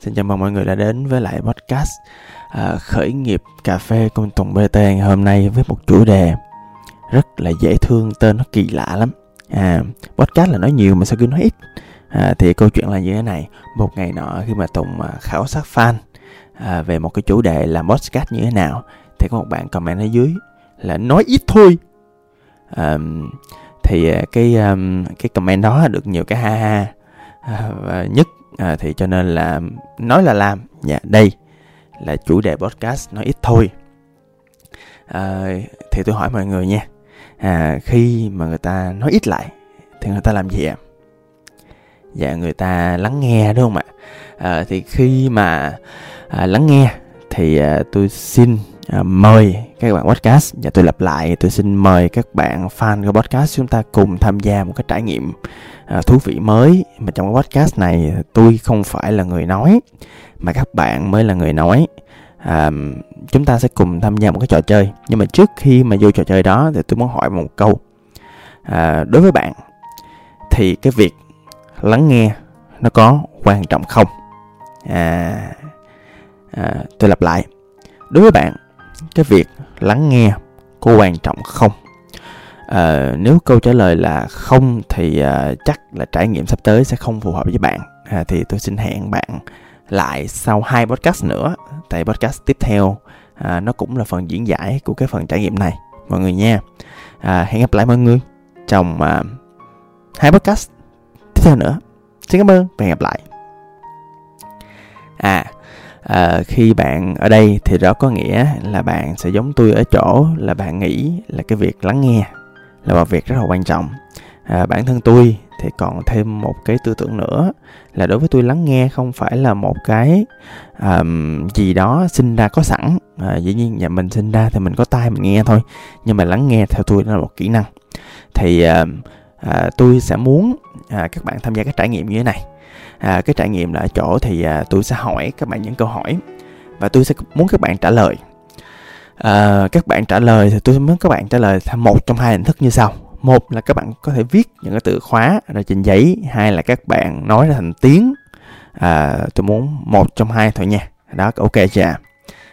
Xin chào mừng mọi người đã đến với lại podcast à, Khởi nghiệp cà phê cùng Tùng BT ngày hôm nay với một chủ đề rất là dễ thương, tên nó kỳ lạ lắm. À, podcast là nói nhiều mà sao cứ nói ít. À, thì câu chuyện là như thế này, một ngày nọ khi mà Tùng à, khảo sát fan à, về một cái chủ đề là podcast như thế nào thì có một bạn comment ở dưới là nói ít thôi. À, thì cái cái comment đó được nhiều cái ha ha à, và nhất à, thì cho nên là nói là làm. Dạ đây là chủ đề podcast nói ít thôi. À, thì tôi hỏi mọi người nha. À, khi mà người ta nói ít lại thì người ta làm gì ạ? Dạ người ta lắng nghe đúng không ạ? À, thì khi mà à, lắng nghe thì à, tôi xin à, mời các bạn podcast. Và tôi lặp lại tôi xin mời các bạn fan của podcast chúng ta cùng tham gia một cái trải nghiệm à, thú vị mới. Mà trong cái podcast này tôi không phải là người nói mà các bạn mới là người nói. À, chúng ta sẽ cùng tham gia một cái trò chơi. Nhưng mà trước khi mà vô trò chơi đó thì tôi muốn hỏi một câu. À, đối với bạn thì cái việc lắng nghe nó có quan trọng không? À, à tôi lặp lại. Đối với bạn cái việc lắng nghe có quan trọng không? À, nếu câu trả lời là không thì à, chắc là trải nghiệm sắp tới sẽ không phù hợp với bạn. À, thì tôi xin hẹn bạn lại sau hai podcast nữa. Tại podcast tiếp theo à, nó cũng là phần diễn giải của cái phần trải nghiệm này. Mọi người nha. À, hẹn gặp lại mọi người trong à, hai podcast tiếp theo nữa. Xin cảm ơn và hẹn gặp lại. À à, khi bạn ở đây thì đó có nghĩa là bạn sẽ giống tôi ở chỗ là bạn nghĩ là cái việc lắng nghe là một việc rất là quan trọng. À, bản thân tôi thì còn thêm một cái tư tưởng nữa là đối với tôi lắng nghe không phải là một cái um, gì đó sinh ra có sẵn. À, dĩ nhiên nhà mình sinh ra thì mình có tai mình nghe thôi nhưng mà lắng nghe theo tôi là một kỹ năng. Thì uh, à, tôi sẽ muốn à, các bạn tham gia cái trải nghiệm như thế này. À, cái trải nghiệm là ở chỗ thì à, tôi sẽ hỏi các bạn những câu hỏi và tôi sẽ muốn các bạn trả lời. À, các bạn trả lời thì tôi muốn các bạn trả lời theo một trong hai hình thức như sau. Một là các bạn có thể viết những cái từ khóa ra trên giấy. Hai là các bạn nói ra thành tiếng. À, tôi muốn một trong hai thôi nha. Đó ok chưa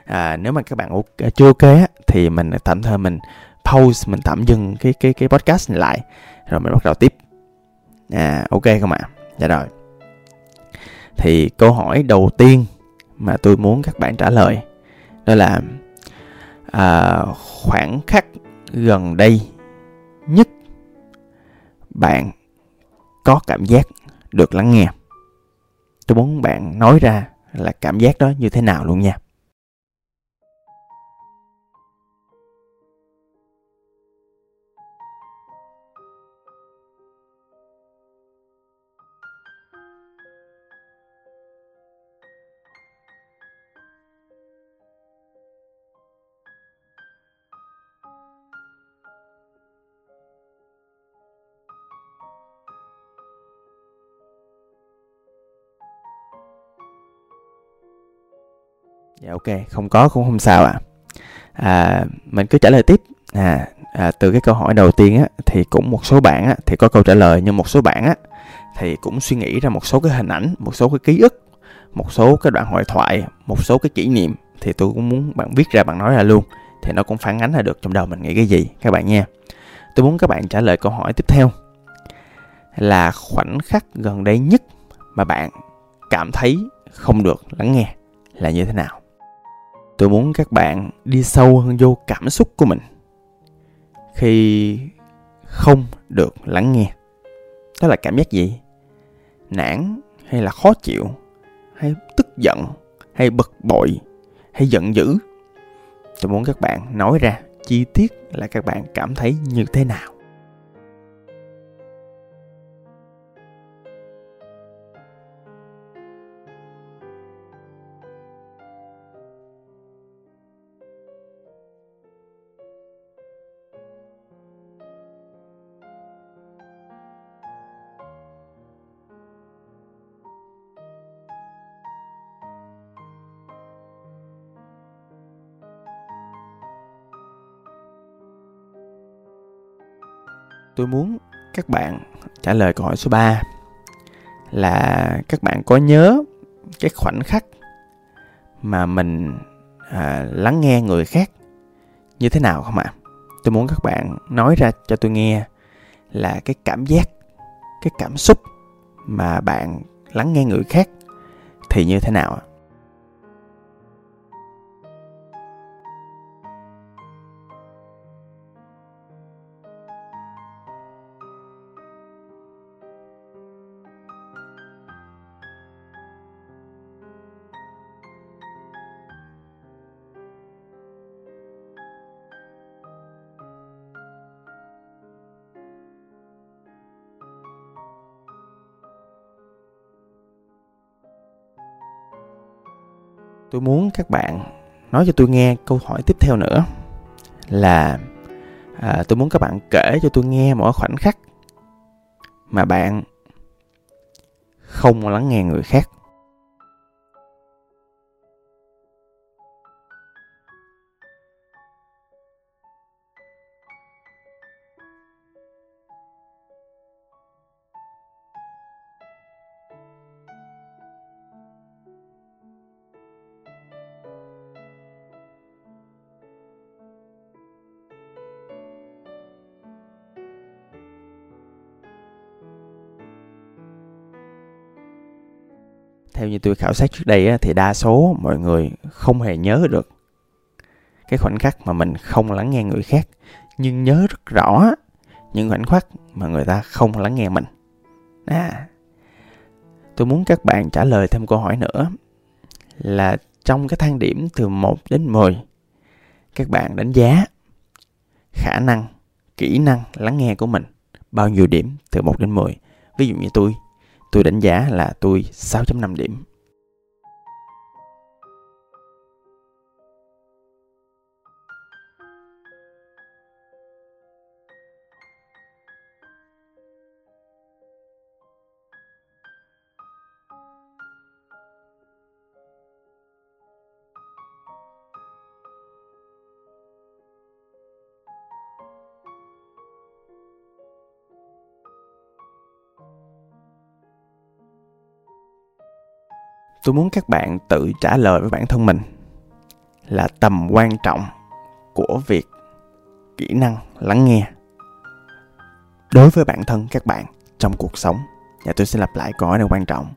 à, nếu mà các bạn chưa ok thì mình tạm thời mình pause mình tạm dừng cái cái cái podcast này lại. Rồi mình bắt đầu tiếp. À ok không ạ? À? dạ rồi. Thì câu hỏi đầu tiên mà tôi muốn các bạn trả lời đó là à, khoảng khắc gần đây nhất bạn có cảm giác được lắng nghe? Tôi muốn bạn nói ra là cảm giác đó như thế nào luôn nha. Dạ ok không có cũng không sao ạ. À. à mình cứ trả lời tiếp. À, à từ cái câu hỏi đầu tiên á thì cũng một số bạn á thì có câu trả lời nhưng một số bạn á thì cũng suy nghĩ ra một số cái hình ảnh một số cái ký ức một số cái đoạn hội thoại một số cái kỷ niệm thì tôi cũng muốn bạn viết ra bạn nói ra luôn thì nó cũng phản ánh ra được trong đầu mình nghĩ cái gì các bạn nha. Tôi muốn các bạn trả lời câu hỏi tiếp theo là khoảnh khắc gần đây nhất mà bạn cảm thấy không được lắng nghe là như thế nào? Tôi muốn các bạn đi sâu hơn vô cảm xúc của mình. Khi không được lắng nghe, đó là cảm giác gì? Nản hay là khó chịu? Hay tức giận? Hay bực bội? Hay giận dữ? Tôi muốn các bạn nói ra chi tiết là các bạn cảm thấy như thế nào. Tôi muốn các bạn trả lời câu hỏi số 3 là các bạn có nhớ cái khoảnh khắc mà mình à, lắng nghe người khác như thế nào không ạ? Tôi muốn các bạn nói ra cho tôi nghe là cái cảm giác cái cảm xúc mà bạn lắng nghe người khác thì như thế nào ạ? Tôi muốn các bạn nói cho tôi nghe câu hỏi tiếp theo nữa là à, tôi muốn các bạn kể cho tôi nghe mỗi khoảnh khắc mà bạn không lắng nghe người khác. Theo như tôi khảo sát trước đây á, thì đa số mọi người không hề nhớ được cái khoảnh khắc mà mình không lắng nghe người khác. Nhưng nhớ rất rõ những khoảnh khắc mà người ta không lắng nghe mình. À tôi muốn các bạn trả lời thêm câu hỏi nữa là trong cái thang điểm từ 1 đến 10 các bạn đánh giá khả năng kỹ năng lắng nghe của mình bao nhiêu điểm từ 1 đến 10 ví dụ như tôi tôi đánh giá là tôi 6.5 điểm. Tôi muốn các bạn tự trả lời với bản thân mình là tầm quan trọng của việc kỹ năng lắng nghe đối với bản thân các bạn trong cuộc sống. Và tôi sẽ lặp lại câu hỏi này quan trọng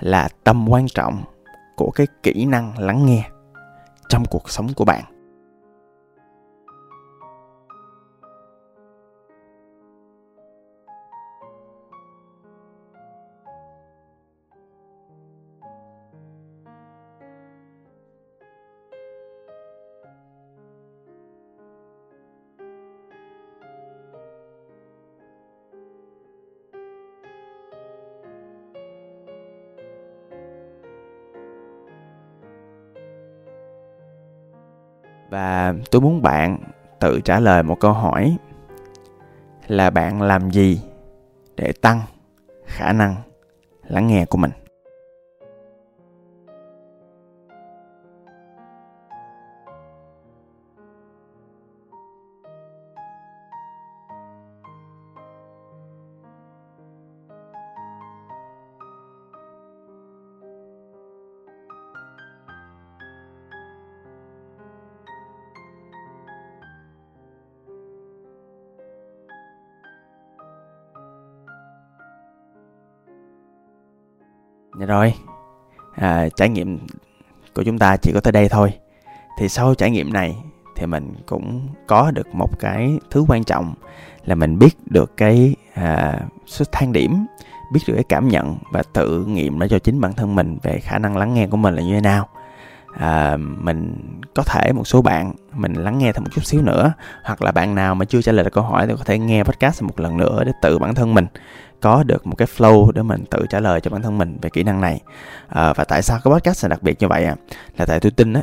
là tầm quan trọng của cái kỹ năng lắng nghe trong cuộc sống của bạn. Và tôi muốn bạn tự trả lời một câu hỏi là bạn làm gì để tăng khả năng lắng nghe của mình? Dạ rồi, à, trải nghiệm của chúng ta chỉ có tới đây thôi. Thì sau trải nghiệm này thì mình cũng có được một cái thứ quan trọng là mình biết được cái à, số thang điểm, biết được cái cảm nhận và tự nghiệm nó cho chính bản thân mình về khả năng lắng nghe của mình là như thế nào. À, mình có thể một số bạn mình lắng nghe thêm một chút xíu nữa hoặc là bạn nào mà chưa trả lời được câu hỏi thì có thể nghe podcast một lần nữa để tự bản thân mình có được một cái flow để mình tự trả lời cho bản thân mình về kỹ năng này. À, và tại sao cái podcast là đặc biệt như vậy à? là tại tôi tin á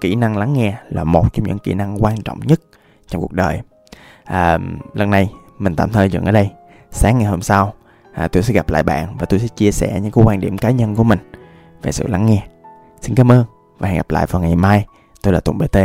kỹ năng lắng nghe là một trong những kỹ năng quan trọng nhất trong cuộc đời. À, lần này mình tạm thời dừng ở đây. Sáng ngày hôm sau à, tôi sẽ gặp lại bạn và tôi sẽ chia sẻ những cái quan điểm cá nhân của mình về sự lắng nghe. Xin cảm ơn và hẹn gặp lại vào ngày mai. Tôi là tùng bt